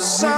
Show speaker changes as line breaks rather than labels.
sorry